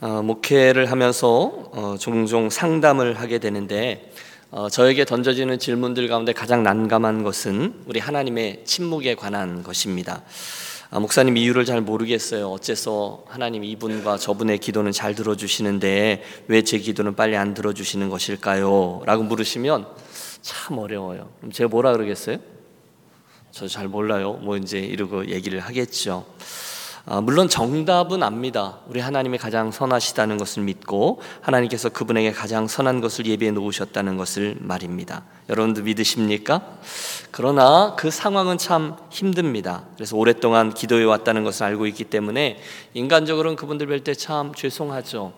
어, 목회를 하면서 어, 종종 상담을 하게 되는데 어, 저에게 던져지는 질문들 가운데 가장 난감한 것은 우리 하나님의 침묵에 관한 것입니다. 아, 목사님 이유를 잘 모르겠어요. 어째서 하나님 이분과 저분의 기도는 잘 들어주시는데 왜 제 기도는 빨리 안 들어주시는 것일까요? 라고 물으시면 참 어려워요. 그럼 제가 뭐라 그러겠어요? 저 잘 몰라요. 뭐 이제 이러고 얘기를 하겠죠. 아, 물론 정답은 압니다. 우리 하나님이 가장 선하시다는 것을 믿고 하나님께서 그분에게 가장 선한 것을 예비해 놓으셨다는 것을 말입니다. 여러분도 믿으십니까? 그러나 그 상황은 참 힘듭니다. 그래서 오랫동안 기도해 왔다는 것을 알고 있기 때문에 인간적으로는 그분들 뵐 때 참 죄송하죠.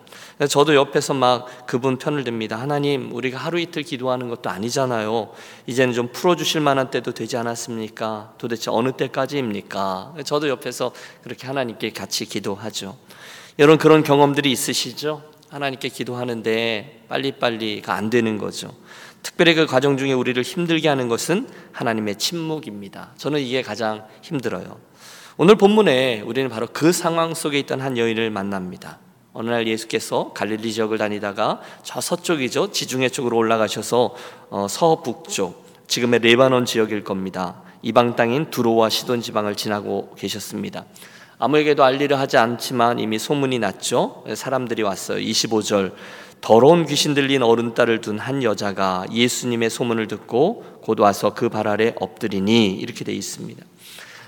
저도 옆에서 막 그분 편을 듭니다. 하나님, 우리가 하루 이틀 기도하는 것도 아니잖아요. 이제는 좀 풀어주실 만한 때도 되지 않았습니까? 도대체 어느 때까지입니까? 저도 옆에서 그렇게 하나 님께 같이 기도하죠. 여러분 그런 경험들이 있으시죠? 하나님께 기도하는데 빨리빨리가 안 되는 거죠. 특별히 그 과정 중에 우리를 힘들게 하는 것은 하나님의 침묵입니다. 저는 이게 가장 힘들어요. 오늘 본문에 우리는 바로 그 상황 속에 있던 한 여인을 만납니다. 어느 날 예수께서 갈릴리 지역을 다니다가 저 서쪽이죠 지중해 쪽으로 올라가셔서 어, 서북쪽 지금의 레바논 지역일 겁니다. 이방 땅인 두로와 시돈 지방을 지나고 계셨습니다. 아무에게도 알리려 하지 않지만 이미 소문이 났죠. 사람들이 왔어요. 25절 더러운 귀신 들린 어른 딸을 둔 한 여자가 예수님의 소문을 듣고 곧 와서 그 발 아래 엎드리니 이렇게 돼 있습니다.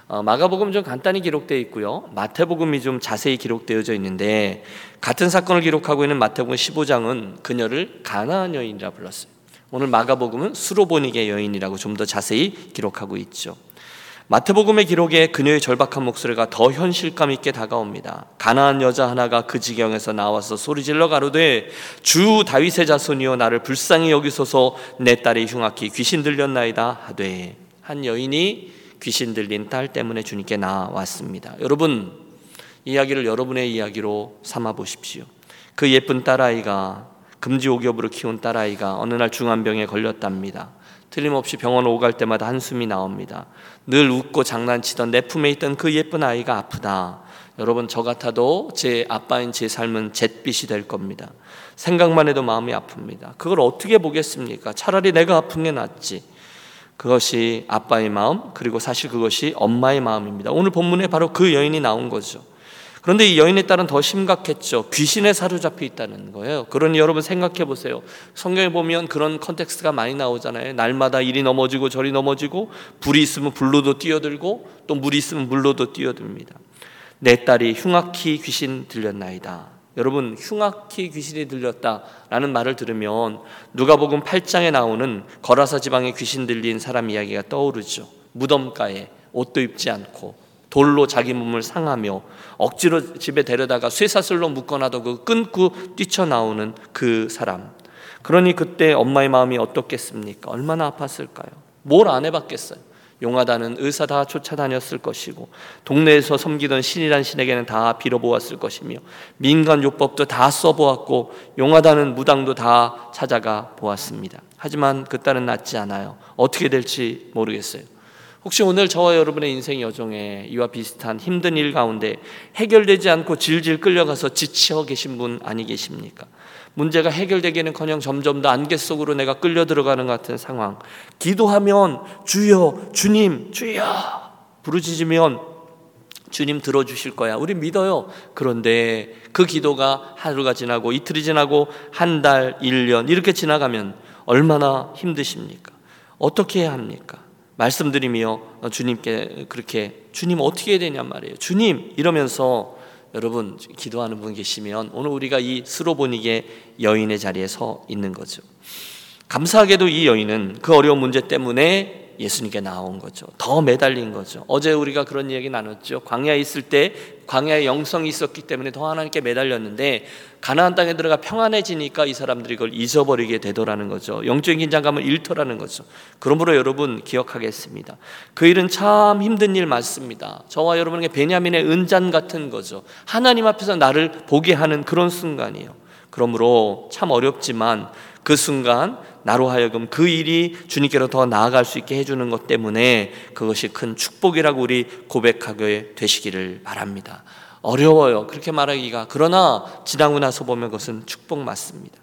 어, 마가복음 좀 간단히 기록되어 있고요. 마태복음이 좀 자세히 기록되어져 있는데 같은 사건을 기록하고 있는 마태복음 15장은 그녀를 가나안 여인이라 불렀어요. 오늘 마가복음은 수로보니게 여인이라고 좀 더 자세히 기록하고 있죠. 마태복음의 기록에 그녀의 절박한 목소리가 더 현실감 있게 다가옵니다. 가나안 여자 하나가 그 지경에서 나와서 소리질러 가로되 주 다윗의 자손이여 나를 불쌍히 여기소서 내 딸이 흉악히 귀신 들렸나이다 하되 한 여인이 귀신 들린 딸 때문에 주님께 나왔습니다. 여러분 이야기를 여러분의 이야기로 삼아 보십시오. 그 예쁜 딸아이가 금지옥엽으로 키운 딸아이가 어느 날 중환병에 걸렸답니다. 틀림없이 병원 오갈 때마다 한숨이 나옵니다. 늘 웃고 장난치던 내 품에 있던 그 예쁜 아이가 아프다. 여러분 저 같아도 제 아빠인 제 삶은 잿빛이 될 겁니다. 생각만 해도 마음이 아픕니다. 그걸 어떻게 보겠습니까? 차라리 내가 아픈 게 낫지. 그것이 아빠의 마음 그리고 사실 그것이 엄마의 마음입니다. 오늘 본문에 바로 그 여인이 나온 거죠. 그런데 이 여인의 딸은 더 심각했죠. 귀신에 사로잡혀 있다는 거예요. 그러니 여러분 생각해 보세요. 성경에 보면 그런 context가 많이 나오잖아요. 날마다 이리 넘어지고 저리 넘어지고 불이 있으면 불로도 뛰어들고 또 물이 있으면 물로도 뛰어듭니다. 내 딸이 흉악히 귀신 들렸나이다. 여러분 흉악히 귀신이 들렸다라는 말을 들으면 누가복음 8장에 나오는 거라사 지방에 귀신 들린 사람 이야기가 떠오르죠. 무덤가에 옷도 입지 않고 돌로 자기 몸을 상하며 억지로 집에 데려다가 쇠사슬로 묶어놔도 그 끊고 뛰쳐나오는 그 사람. 그러니 그때 엄마의 마음이 어떻겠습니까? 얼마나 아팠을까요? 뭘 안 해봤겠어요? 용하다는 의사 다 쫓아다녔을 것이고 동네에서 섬기던 신이란 신에게는 다 빌어보았을 것이며 민간 요법도 다 써보았고 용하다는 무당도 다 찾아가 보았습니다. 하지만 그 딸은 낫지 않아요. 어떻게 될지 모르겠어요. 혹시 오늘 저와 여러분의 인생 여정에 이와 비슷한 힘든 일 가운데 해결되지 않고 질질 끌려가서 지쳐 계신 분 아니 계십니까? 문제가 해결되기는커녕 점점 더 안개 속으로 내가 끌려 들어가는 같은 상황. 기도하면 주여, 주님, 주여 부르짖으면 주님 들어주실 거야. 우리 믿어요. 그런데 그 기도가 하루가 지나고 이틀이 지나고 한 달, 1년 이렇게 지나가면 얼마나 힘드십니까? 어떻게 해야 합니까? 말씀드리며 주님께 그렇게 주님 어떻게 되냐 말이에요. 주님 이러면서 여러분 기도하는 분 계시면 오늘 우리가 이 스로보닉의 여인의 자리에 서 있는 거죠. 감사하게도 이 여인은 그 어려운 문제 때문에 예수님께 나온 거죠. 더 매달린 거죠. 어제 우리가 그런 얘기 나눴죠. 광야에 있을 때 광야의 영성이 있었기 때문에 더 하나님께 매달렸는데 가나안 땅에 들어가 평안해지니까 이 사람들이 그걸 잊어버리게 되더라는 거죠. 영적인 긴장감을 잃더라는 거죠. 그러므로 여러분 기억하겠습니다. 그 일은 참 힘든 일 맞습니다. 저와 여러분에게 베냐민의 은잔 같은 거죠. 하나님 앞에서 나를 보게 하는 그런 순간이에요. 그러므로 참 어렵지만 그 순간 나로 하여금 그 일이 주님께로 더 나아갈 수 있게 해주는 것 때문에 그것이 큰 축복이라고 우리 고백하게 되시기를 바랍니다. 어려워요. 그렇게 말하기가. 그러나 지나고 나서 보면 그것은 축복 맞습니다.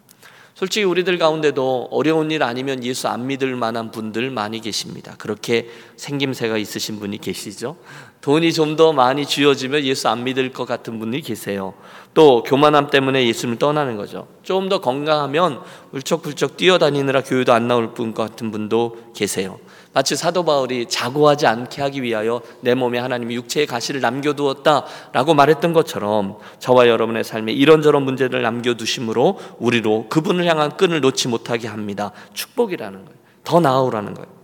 솔직히 우리들 가운데도 어려운 일 아니면 예수 안 믿을 만한 분들 많이 계십니다. 그렇게 생김새가 있으신 분이 계시죠. 돈이 좀 더 많이 쥐어지면 예수 안 믿을 것 같은 분이 계세요. 또 교만함 때문에 예수를 떠나는 거죠. 좀 더 건강하면 울적불적 뛰어다니느라 교회도 안 나올 분 같은 분도 계세요. 마치 사도 바울이 자고하지 않게 하기 위하여 내 몸에 하나님이 육체의 가시를 남겨두었다라고 말했던 것처럼 저와 여러분의 삶에 이런저런 문제를 남겨두심으로 우리로 그분을 향한 끈을 놓지 못하게 합니다. 축복이라는 거예요. 더 나아오라는 거예요.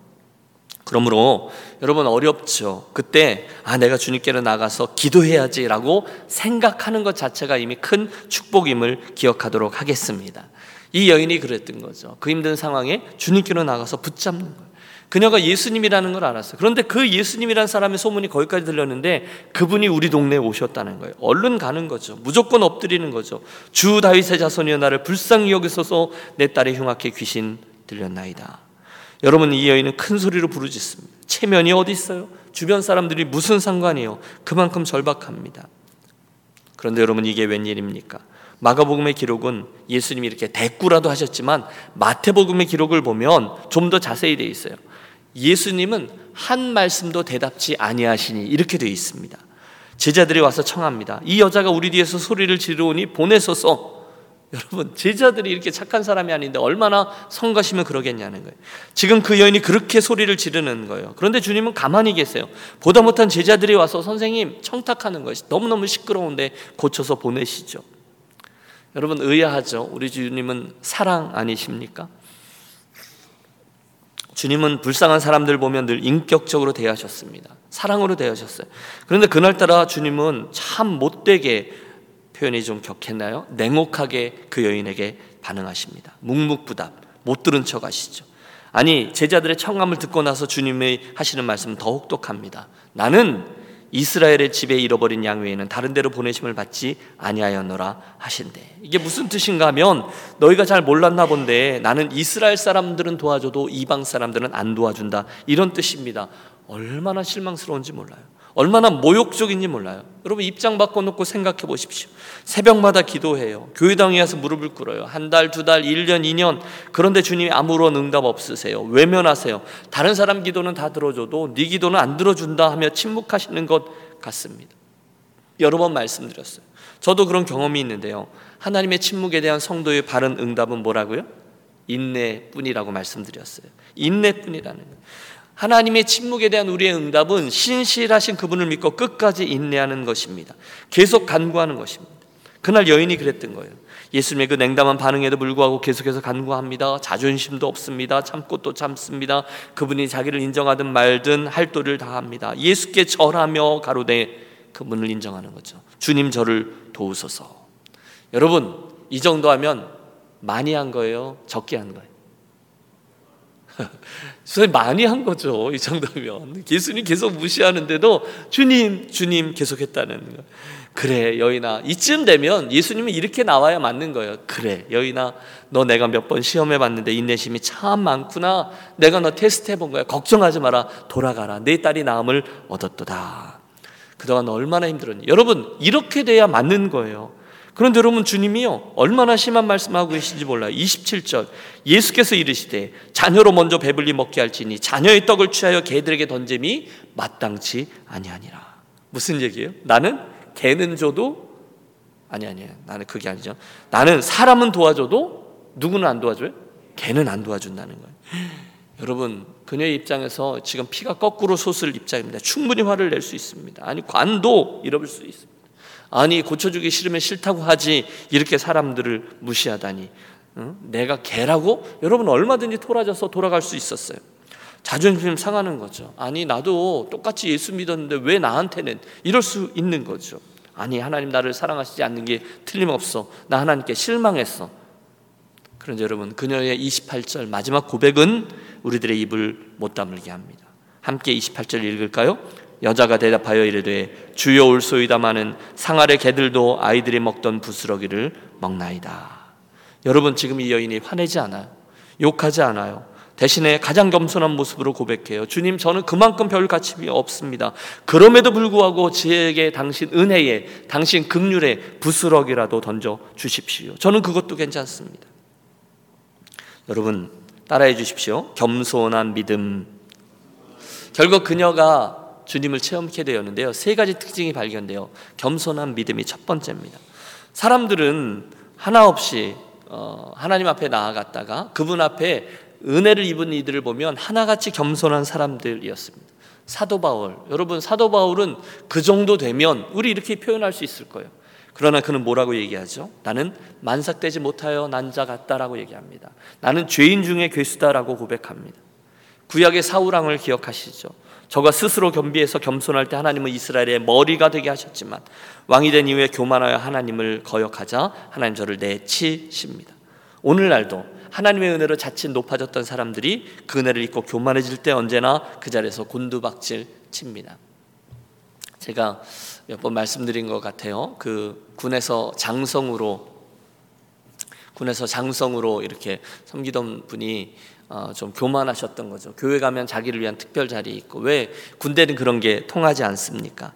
그러므로 여러분 어렵죠. 그때 아 내가 주님께로 나가서 기도해야지라고 생각하는 것 자체가 이미 큰 축복임을 기억하도록 하겠습니다. 이 여인이 그랬던 거죠. 그 힘든 상황에 주님께로 나가서 붙잡는 거예요. 그녀가 예수님이라는 걸 알았어요. 그런데 그 예수님이라는 사람의 소문이 거기까지 들렸는데 그분이 우리 동네에 오셨다는 거예요. 얼른 가는 거죠. 무조건 엎드리는 거죠. 주 다윗의 자손이여 나를 불쌍히 여기소서 내 딸의 흉악해 귀신 들렸나이다. 여러분 이 여인은 큰 소리로 부르짖습니다. 체면이 어디 있어요? 주변 사람들이 무슨 상관이요? 그만큼 절박합니다. 그런데 여러분 이게 웬일입니까? 마가복음의 기록은 예수님이 이렇게 대꾸라도 하셨지만 마태복음의 기록을 보면 좀 더 자세히 되어 있어요. 예수님은 한 말씀도 대답지 아니하시니 이렇게 되어 있습니다. 제자들이 와서 청합니다. 이 여자가 우리 뒤에서 소리를 지르오니 보내소서. 여러분 제자들이 이렇게 착한 사람이 아닌데 얼마나 성가시면 그러겠냐는 거예요. 지금 그 여인이 그렇게 소리를 지르는 거예요. 그런데 주님은 가만히 계세요. 보다 못한 제자들이 와서 선생님 청탁하는 것이 너무너무 시끄러운데 고쳐서 보내시죠. 여러분 의아하죠. 우리 주님은 사랑 아니십니까? 주님은 불쌍한 사람들 보면 늘 인격적으로 대하셨습니다. 사랑으로 대하셨어요. 그런데 그날따라 주님은 참 못되게 표현이 좀 격했나요? 냉혹하게 그 여인에게 반응하십니다. 묵묵부답, 못 들은 척 하시죠. 아니, 제자들의 청감을 듣고 나서 주님의 하시는 말씀은 더 혹독합니다. 나는 이스라엘의 집에 잃어버린 양 외에는 다른 데로 보내심을 받지 아니하였노라 하신대. 이게 무슨 뜻인가 하면 너희가 잘 몰랐나 본데 나는 이스라엘 사람들은 도와줘도 이방 사람들은 안 도와준다. 이런 뜻입니다. 얼마나 실망스러운지 몰라요. 얼마나 모욕적인지 몰라요. 여러분 입장 바꿔놓고 생각해 보십시오. 새벽마다 기도해요. 교회당에 와서 무릎을 꿇어요. 한 달, 두 달, 1년, 2년. 그런데 주님이 아무런 응답 없으세요. 외면하세요. 다른 사람 기도는 다 들어줘도 네 기도는 안 들어준다 하며 침묵하시는 것 같습니다. 여러 번 말씀드렸어요. 저도 그런 경험이 있는데요. 하나님의 침묵에 대한 성도의 바른 응답은 뭐라고요? 인내뿐이라고 말씀드렸어요. 인내뿐이라는 거예요. 하나님의 침묵에 대한 우리의 응답은 신실하신 그분을 믿고 끝까지 인내하는 것입니다. 계속 간구하는 것입니다. 그날 여인이 그랬던 거예요. 예수님의 그 냉담한 반응에도 불구하고 계속해서 간구합니다. 자존심도 없습니다. 참고 또 참습니다. 그분이 자기를 인정하든 말든 할 도를 다합니다. 예수께 절하며 가로되 그분을 인정하는 거죠. 주님 저를 도우소서. 여러분 이 정도 하면 많이 한 거예요? 적게 한 거예요? 선생님 많이 한 거죠. 이 정도면. 예수님 계속 무시하는데도 주님, 주님 계속 했다는 거. 그래, 여인아. 이쯤 되면 예수님은 이렇게 나와야 맞는 거예요. 그래, 여인아. 너 내가 몇 번 시험해 봤는데 인내심이 참 많구나. 내가 너 테스트 해본 거야. 걱정하지 마라. 돌아가라. 내 딸이 나음을 얻었도다. 그동안 얼마나 힘들었니? 여러분, 이렇게 돼야 맞는 거예요. 그런데 여러분 주님이요 얼마나 심한 말씀하고 계신지 몰라요. 27절 예수께서 이르시되 자녀로 먼저 배불리 먹게 할지니 자녀의 떡을 취하여 개들에게 던짐이 마땅치 아니하니라. 무슨 얘기예요? 나는 개는 줘도 아니 아니에요. 나는 그게 아니죠. 나는 사람은 도와줘도 누구는 안 도와줘요? 개는 안 도와준다는 거예요. 여러분 그녀의 입장에서 지금 피가 거꾸로 솟을 입장입니다. 충분히 화를 낼 수 있습니다. 아니 관도 잃어볼 수 있습니다. 아니 고쳐주기 싫으면 싫다고 하지. 이렇게 사람들을 무시하다니. 응? 내가 개라고? 여러분 얼마든지 토라져서 돌아갈 수 있었어요. 자존심 상하는 거죠. 아니 나도 똑같이 예수 믿었는데 왜 나한테는 이럴 수 있는 거죠? 아니 하나님 나를 사랑하시지 않는 게 틀림없어. 나 하나님께 실망했어. 그런데 여러분 그녀의 28절 마지막 고백은 우리들의 입을 못 다물게 합니다. 함께 28절 읽을까요? 여자가 대답하여 이르되 주여 올소이다마는 상아의 개들도 아이들이 먹던 부스러기를 먹나이다. 여러분 지금 이 여인이 화내지 않아요. 욕하지 않아요. 대신에 가장 겸손한 모습으로 고백해요. 주님, 저는 그만큼 별 가치가 없습니다. 그럼에도 불구하고 저에게 당신 은혜에, 당신 극률에 부스럭이라도 던져 주십시오. 저는 그것도 괜찮습니다. 여러분, 따라해 주십시오. 겸손한 믿음. 결국 그녀가 주님을 체험케 되었는데요. 세 가지 특징이 발견돼요. 겸손한 믿음이 첫 번째입니다. 사람들은 하나 없이 어, 하나님 앞에 나아갔다가 그분 앞에 은혜를 입은 이들을 보면 하나같이 겸손한 사람들이었습니다. 사도 바울, 여러분 사도 바울은 그 정도 되면 우리 이렇게 표현할 수 있을 거예요. 그러나 그는 뭐라고 얘기하죠? 나는 만삭되지 못하여 난자 같다라고 얘기합니다. 나는 죄인 중에 괴수다라고 고백합니다. 구약의 사우랑을 기억하시죠? 저가 스스로 겸비해서 겸손할 때 하나님은 이스라엘의 머리가 되게 하셨지만 왕이 된 이후에 교만하여 하나님을 거역하자 하나님 저를 내치십니다. 오늘날도 하나님의 은혜로 자칫 높아졌던 사람들이 그 은혜를 잊고 교만해질 때 언제나 그 자리에서 곤두박질 칩니다. 제가 몇 번 말씀드린 것 같아요. 그 군에서 장성으로 군에서 장성으로 이렇게 섬기던 분이 어, 좀 교만하셨던 거죠. 교회 가면 자기를 위한 특별 자리 있고 왜 군대는 그런 게 통하지 않습니까?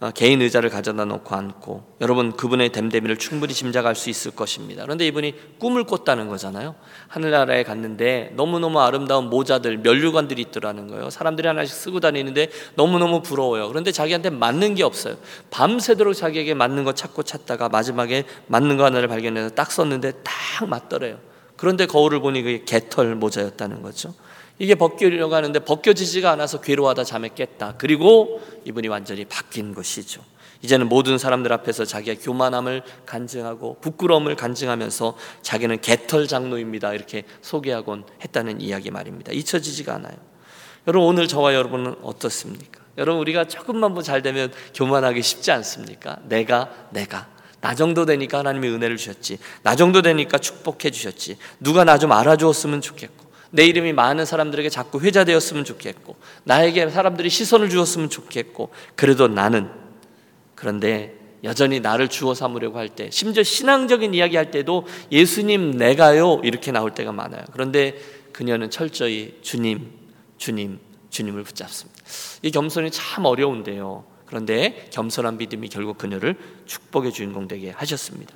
어, 개인 의자를 가져다 놓고 앉고 여러분 그분의 댐댐이를 충분히 짐작할 수 있을 것입니다. 그런데 이분이 꿈을 꿨다는 거잖아요. 하늘나라에 갔는데 너무너무 아름다운 모자들, 면류관들이 있더라는 거예요. 사람들이 하나씩 쓰고 다니는데 너무너무 부러워요. 그런데 자기한테 맞는 게 없어요. 밤새도록 자기에게 맞는 거 찾고 찾다가 마지막에 맞는 거 하나를 발견해서 딱 썼는데 딱 맞더래요. 그런데 거울을 보니 그게 개털 모자였다는 거죠. 이게 벗기려고 하는데 벗겨지지가 않아서 괴로워하다 잠에 깼다. 그리고 이분이 완전히 바뀐 것이죠. 이제는 모든 사람들 앞에서 자기의 교만함을 간증하고 부끄러움을 간증하면서 자기는 개털 장로입니다. 이렇게 소개하곤 했다는 이야기 말입니다. 잊혀지지가 않아요. 여러분 오늘 저와 여러분은 어떻습니까? 여러분 우리가 조금만 뭐잘 되면 교만하기 쉽지 않습니까? 내가 내가 나 정도 되니까 하나님의 은혜를 주셨지. 나 정도 되니까 축복해 주셨지. 누가 나 좀 알아주었으면 좋겠고. 내 이름이 많은 사람들에게 자꾸 회자되었으면 좋겠고 나에게 사람들이 시선을 주었으면 좋겠고 그래도 나는 그런데 여전히 나를 주어 삼으려고 할 때 심지어 신앙적인 이야기 할 때도 예수님 내가요 이렇게 나올 때가 많아요. 그런데 그녀는 철저히 주님 주님 주님을 붙잡습니다. 이 겸손이 참 어려운데요. 그런데 겸손한 믿음이 결국 그녀를 축복의 주인공 되게 하셨습니다.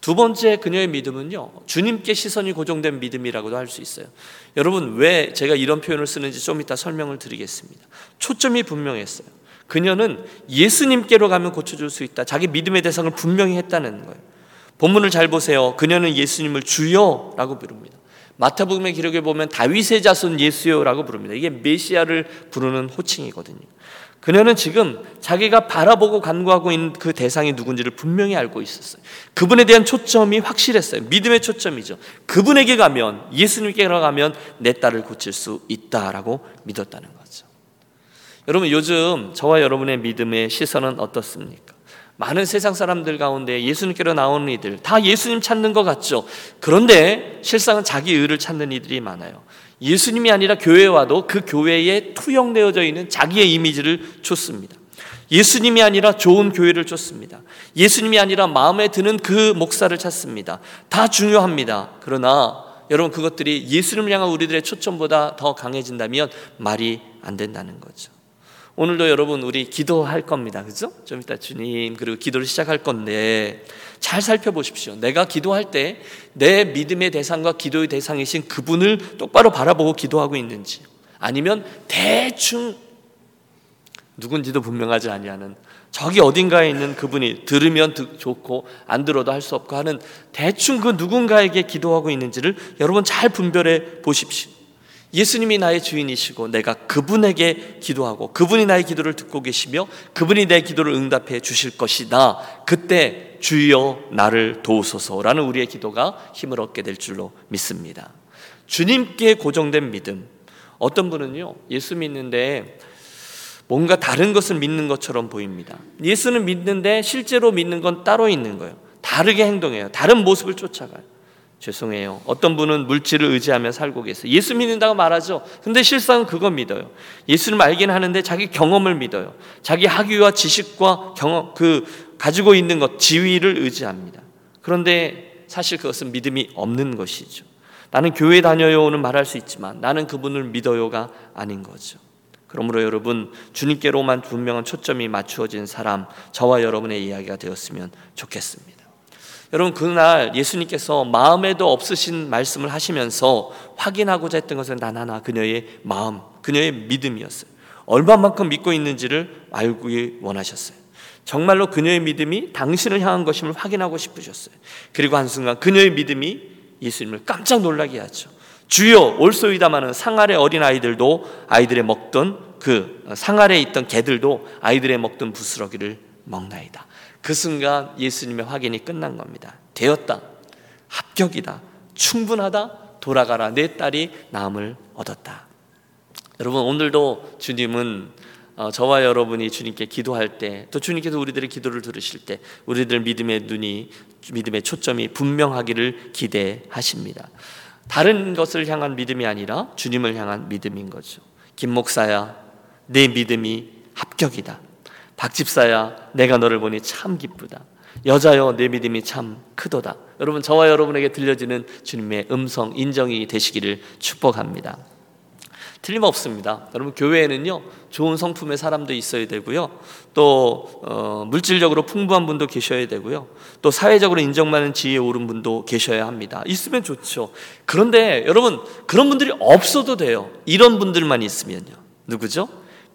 두 번째 그녀의 믿음은요, 주님께 시선이 고정된 믿음이라고도 할 수 있어요. 여러분, 왜 제가 이런 표현을 쓰는지 좀 이따 설명을 드리겠습니다. 초점이 분명했어요. 그녀는 예수님께로 가면 고쳐줄 수 있다. 자기 믿음의 대상을 분명히 했다는 거예요. 본문을 잘 보세요. 그녀는 예수님을 주여라고 부릅니다. 마태복음의 기록에 보면 다윗의 자손 예수여라고 부릅니다. 이게 메시아를 부르는 호칭이거든요. 그녀는 지금 자기가 바라보고 간구하고 있는 그 대상이 누군지를 분명히 알고 있었어요. 그분에 대한 초점이 확실했어요. 믿음의 초점이죠. 그분에게 가면 예수님께 가면 내 딸을 고칠 수 있다라고 믿었다는 거죠. 여러분 요즘 저와 여러분의 믿음의 시선은 어떻습니까? 많은 세상 사람들 가운데 예수님께로 나오는 이들 다 예수님 찾는 것 같죠. 그런데 실상은 자기 의를 찾는 이들이 많아요. 예수님이 아니라 교회에 와도 그 교회에 투영되어져 있는 자기의 이미지를 줬습니다. 예수님이 아니라 좋은 교회를 줬습니다. 예수님이 아니라 마음에 드는 그 목사를 찾습니다. 다 중요합니다. 그러나 여러분 그것들이 예수님을 향한 우리들의 초점보다 더 강해진다면 말이 안 된다는 거죠. 오늘도 여러분 우리 기도할 겁니다. 그죠? 좀 이따 주님 그리고 기도를 시작할 건데 잘 살펴보십시오. 내가 기도할 때 내 믿음의 대상과 기도의 대상이신 그분을 똑바로 바라보고 기도하고 있는지 아니면 대충 누군지도 분명하지 아니하는 저기 어딘가에 있는 그분이 들으면 좋고 안 들어도 할 수 없고 하는 대충 그 누군가에게 기도하고 있는지를 여러분 잘 분별해 보십시오. 예수님이 나의 주인이시고 내가 그분에게 기도하고 그분이 나의 기도를 듣고 계시며 그분이 내 기도를 응답해 주실 것이다. 그때 주여 나를 도우소서라는 우리의 기도가 힘을 얻게 될 줄로 믿습니다. 주님께 고정된 믿음. 어떤 분은요, 예수 믿는데 뭔가 다른 것을 믿는 것처럼 보입니다. 예수는 믿는데 실제로 믿는 건 따로 있는 거예요. 다르게 행동해요. 다른 모습을 쫓아가요. 죄송해요. 어떤 분은 물질을 의지하며 살고 계세요. 예수 믿는다고 말하죠. 근데 실상은 그거 믿어요. 예수를 알긴 하는데 자기 경험을 믿어요. 자기 학위와 지식과 경험, 그 가지고 있는 것, 지위를 의지합니다. 그런데 사실 그것은 믿음이 없는 것이죠. 나는 교회 다녀요는 말할 수 있지만 나는 그분을 믿어요가 아닌 거죠. 그러므로 여러분 주님께로만 분명한 초점이 맞추어진 사람 저와 여러분의 이야기가 되었으면 좋겠습니다. 여러분 그날 예수님께서 마음에도 없으신 말씀을 하시면서 확인하고자 했던 것은 단 하나 그녀의 마음, 그녀의 믿음이었어요. 얼마만큼 믿고 있는지를 알고 원하셨어요. 정말로 그녀의 믿음이 당신을 향한 것임을 확인하고 싶으셨어요. 그리고 한순간 그녀의 믿음이 예수님을 깜짝 놀라게 하죠. 주여 올소이다마는 상아래 어린 아이들도 아이들의 먹던 그 상아래 있던 개들도 아이들의 먹던 부스러기를 먹나이다. 그 순간 예수님의 확인이 끝난 겁니다. 되었다. 합격이다. 충분하다. 돌아가라. 내 딸이 나음을 얻었다. 여러분 오늘도 주님은 어, 저와 여러분이 주님께 기도할 때, 또 주님께서 우리들의 기도를 들으실 때, 우리들 믿음의 눈이, 믿음의 초점이 분명하기를 기대하십니다. 다른 것을 향한 믿음이 아니라 주님을 향한 믿음인 거죠. 김 목사야, 내 믿음이 합격이다. 박 집사야, 내가 너를 보니 참 기쁘다. 여자여, 내 믿음이 참 크도다. 여러분, 저와 여러분에게 들려지는 주님의 음성, 인정이 되시기를 축복합니다. 틀림없습니다. 여러분 교회에는요 좋은 성품의 사람도 있어야 되고요, 또 어, 물질적으로 풍부한 분도 계셔야 되고요, 또 사회적으로 인정받는 지위에 오른 분도 계셔야 합니다. 있으면 좋죠. 그런데 여러분 그런 분들이 없어도 돼요. 이런 분들만 있으면요. 누구죠?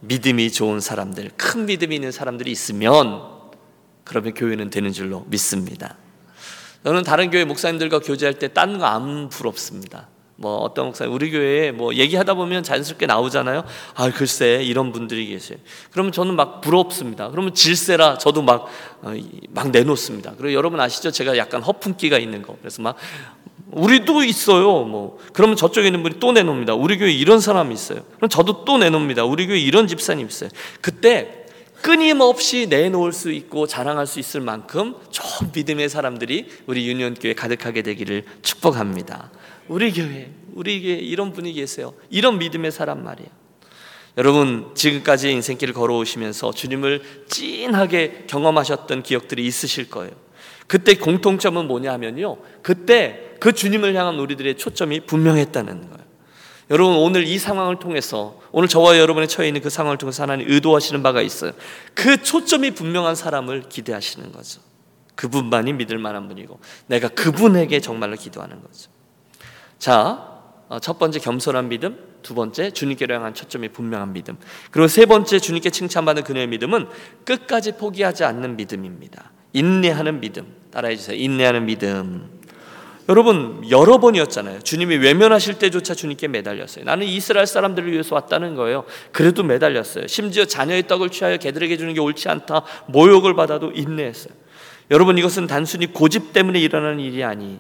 믿음이 좋은 사람들, 큰 믿음이 있는 사람들이 있으면 그러면 교회는 되는 줄로 믿습니다. 저는 다른 교회 목사님들과 교제할 때 딴 거 안 부럽습니다. 뭐 어떤 목사님 우리 교회에 뭐 얘기하다 보면 자연스럽게 나오잖아요. 아 글쎄 이런 분들이 계세요. 그러면 저는 막 부럽습니다. 그러면 질세라 저도 막막 어, 막 내놓습니다. 그리고 여러분 아시죠? 제가 약간 허풍기가 있는 거. 그래서 막 우리도 있어요. 뭐 그러면 저쪽에 있는 분이 또 내놓습니다. 우리 교회 이런 사람이 있어요. 그럼 저도 또 내놓습니다. 우리 교회 이런 집사님 있어요. 그때 끊임없이 내놓을 수 있고 자랑할 수 있을 만큼 좋은 믿음의 사람들이 우리 유니온 교회 가득하게 되기를 축복합니다. 우리 교회, 우리 교회 이런 분이 계세요. 이런 믿음의 사람 말이에요. 여러분 지금까지 인생길을 걸어오시면서 주님을 찐하게 경험하셨던 기억들이 있으실 거예요. 그때 공통점은 뭐냐면요. 그때 그 주님을 향한 우리들의 초점이 분명했다는 거예요. 여러분 오늘 이 상황을 통해서 오늘 저와 여러분의 처해 있는 그 상황을 통해서 하나님 의도하시는 바가 있어요. 그 초점이 분명한 사람을 기대하시는 거죠. 그분만이 믿을 만한 분이고 내가 그분에게 정말로 기도하는 거죠. 자, 어, 첫 번째 겸손한 믿음, 두 번째 주님께로 향한 초점이 분명한 믿음, 그리고 세 번째 주님께 칭찬받는 그녀의 믿음은 끝까지 포기하지 않는 믿음입니다. 인내하는 믿음, 따라해 주세요. 인내하는 믿음. 여러분 여러 번이었잖아요. 주님이 외면하실 때조차 주님께 매달렸어요. 나는 이스라엘 사람들을 위해서 왔다는 거예요. 그래도 매달렸어요. 심지어 자녀의 떡을 취하여 개들에게 주는 게 옳지 않다. 모욕을 받아도 인내했어요. 여러분 이것은 단순히 고집 때문에 일어나는 일이 아니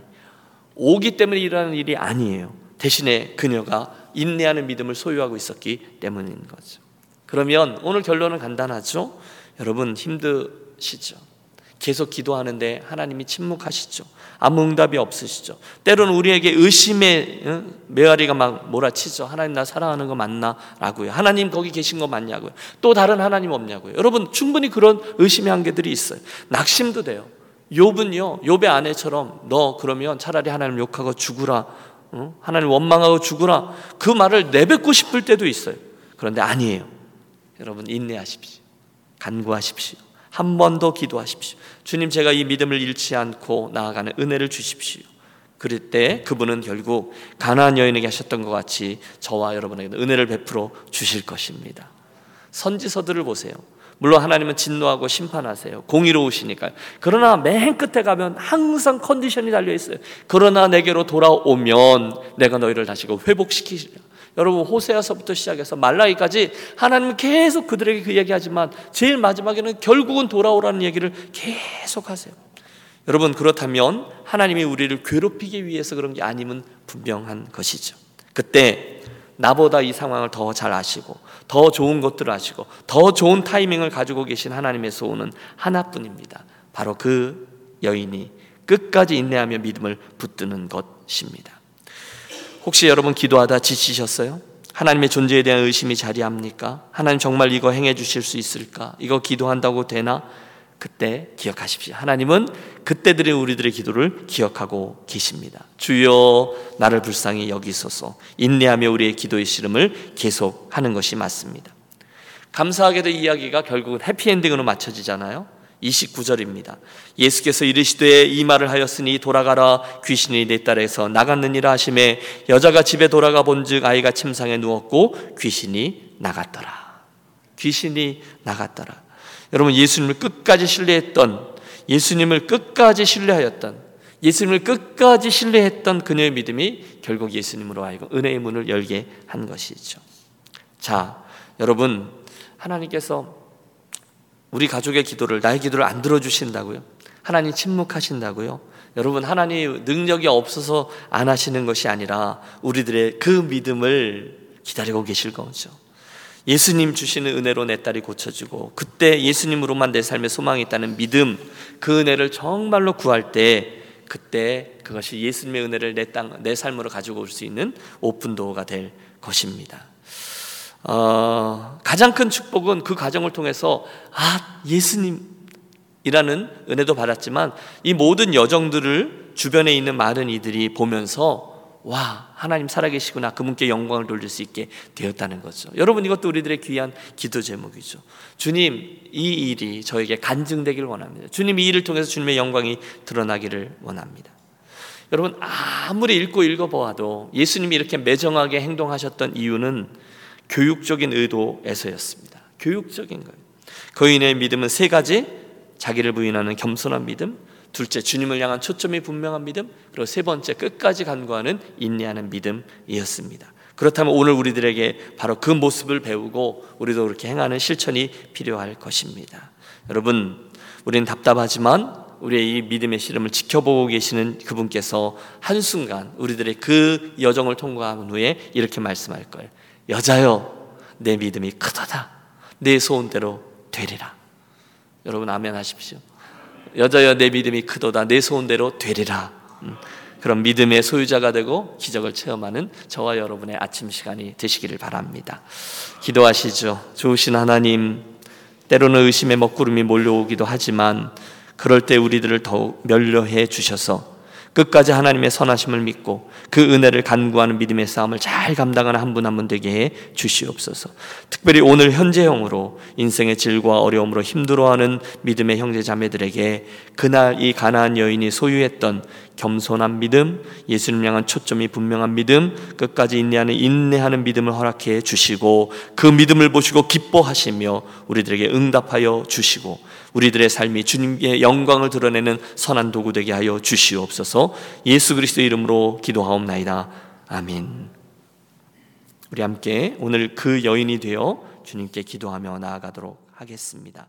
오기 때문에 일어나는 일이 아니에요. 대신에 그녀가 인내하는 믿음을 소유하고 있었기 때문인 거죠. 그러면 오늘 결론은 간단하죠. 여러분 힘드시죠. 계속 기도하는데 하나님이 침묵하시죠. 아무 응답이 없으시죠. 때로는 우리에게 의심의 메아리가 막 몰아치죠. 하나님 나 사랑하는 거 맞나? 라고요. 하나님 거기 계신 거 맞냐고요. 또 다른 하나님 없냐고요. 여러분 충분히 그런 의심의 한계들이 있어요. 낙심도 돼요. 욥은요, 욥의 아내처럼 너 그러면 차라리 하나님 욕하고 죽으라. 응? 하나님 원망하고 죽으라. 그 말을 내뱉고 싶을 때도 있어요. 그런데 아니에요. 여러분 인내하십시오. 간구하십시오. 한 번 더 기도하십시오. 주님 제가 이 믿음을 잃지 않고 나아가는 은혜를 주십시오. 그럴 때 그분은 결국 가나안 여인에게 하셨던 것 같이 저와 여러분에게 은혜를 베풀어 주실 것입니다. 선지서들을 보세요. 물론 하나님은 진노하고 심판하세요. 공의로우시니까요. 그러나 맨 끝에 가면 항상 컨디션이 달려 있어요. 그러나 내게로 돌아오면 내가 너희를 다시 회복시키리라. 여러분 호세아서부터 시작해서 말라기까지 하나님은 계속 그들에게 그 얘기하지만 제일 마지막에는 결국은 돌아오라는 얘기를 계속 하세요. 여러분 그렇다면 하나님이 우리를 괴롭히기 위해서 그런 게 아님은 분명한 것이죠. 그때 나보다 이 상황을 더 잘 아시고 더 좋은 것들을 아시고 더 좋은 타이밍을 가지고 계신 하나님에서 오는 하나뿐입니다. 바로 그 여인이 끝까지 인내하며 믿음을 붙드는 것입니다. 혹시 여러분 기도하다 지치셨어요? 하나님의 존재에 대한 의심이 자리합니까? 하나님 정말 이거 행해 주실 수 있을까? 이거 기도한다고 되나? 그때 기억하십시오. 하나님은 그때 드린 우리들의 기도를 기억하고 계십니다. 주여 나를 불쌍히 여기소서 인내하며 우리의 기도의 씨름을 계속하는 것이 맞습니다. 감사하게도 이야기가 결국은 해피엔딩으로 맞춰지잖아요. 29절입니다. 예수께서 이르시되 이 말을 하였으니 돌아가라 귀신이 내 딸에서 나갔느니라 하심에 여자가 집에 돌아가 본즉 아이가 침상에 누웠고 귀신이 나갔더라. 귀신이 나갔더라. 여러분 예수님을 끝까지 신뢰했던 예수님을 끝까지 신뢰하였던 예수님을 끝까지 신뢰했던 그녀의 믿음이 결국 예수님으로 하여금 은혜의 문을 열게 한 것이죠. 자, 여러분 하나님께서 우리 가족의 기도를 나의 기도를 안 들어주신다고요? 하나님 침묵하신다고요? 여러분 하나님 능력이 없어서 안 하시는 것이 아니라 우리들의 그 믿음을 기다리고 계실 거죠. 예수님 주시는 은혜로 내 딸이 고쳐지고 그때 예수님으로만 내 삶에 소망이 있다는 믿음 그 은혜를 정말로 구할 때 그때 그것이 예수님의 은혜를 내, 땅, 내 삶으로 가지고 올 수 있는 오픈도어가 될 것입니다. 어, 가장 큰 축복은 그 과정을 통해서 아 예수님이라는 은혜도 받았지만 이 모든 여정들을 주변에 있는 많은 이들이 보면서 와 하나님 살아계시구나 그분께 영광을 돌릴 수 있게 되었다는 거죠. 여러분 이것도 우리들의 귀한 기도 제목이죠. 주님 이 일이 저에게 간증되기를 원합니다. 주님 이 일을 통해서 주님의 영광이 드러나기를 원합니다. 여러분 아무리 읽고 읽어보아도 예수님이 이렇게 매정하게 행동하셨던 이유는 교육적인 의도에서였습니다. 교육적인 거예요. 거인의 믿음은 세 가지: 자기를 부인하는 겸손한 믿음, 둘째 주님을 향한 초점이 분명한 믿음, 그리고 세 번째 끝까지 간구하는 인내하는 믿음이었습니다. 그렇다면 오늘 우리들에게 바로 그 모습을 배우고 우리도 그렇게 행하는 실천이 필요할 것입니다. 여러분, 우리는 답답하지만 우리의 이 믿음의 씨름을 지켜보고 계시는 그분께서 한순간 우리들의 그 여정을 통과한 후에 이렇게 말씀할 거예요. 여자여 내 믿음이 크도다. 내 소원대로 되리라. 여러분 아멘 하십시오. 여자여 내 믿음이 크도다. 내 소원대로 되리라. 음, 그런 믿음의 소유자가 되고 기적을 체험하는 저와 여러분의 아침 시간이 되시기를 바랍니다. 기도하시죠. 좋으신 하나님 때로는 의심의 먹구름이 몰려오기도 하지만 그럴 때 우리들을 더욱 멸려해 주셔서 끝까지 하나님의 선하심을 믿고 그 은혜를 간구하는 믿음의 싸움을 잘 감당하는 한 분 한 분 되게 해 주시옵소서. 특별히 오늘 현재형으로 인생의 질과 어려움으로 힘들어하는 믿음의 형제 자매들에게 그날 이 가나안 여인이 소유했던 겸손한 믿음, 예수님 향한 초점이 분명한 믿음, 끝까지 인내하는 인내하는 믿음을 허락해 주시고 그 믿음을 보시고 기뻐하시며 우리들에게 응답하여 주시고 우리들의 삶이 주님의 영광을 드러내는 선한 도구 되게 하여 주시옵소서. 예수 그리스도 이름으로 기도하옵나이다. 아멘. 우리 함께 오늘 그 여인이 되어 주님께 기도하며 나아가도록 하겠습니다.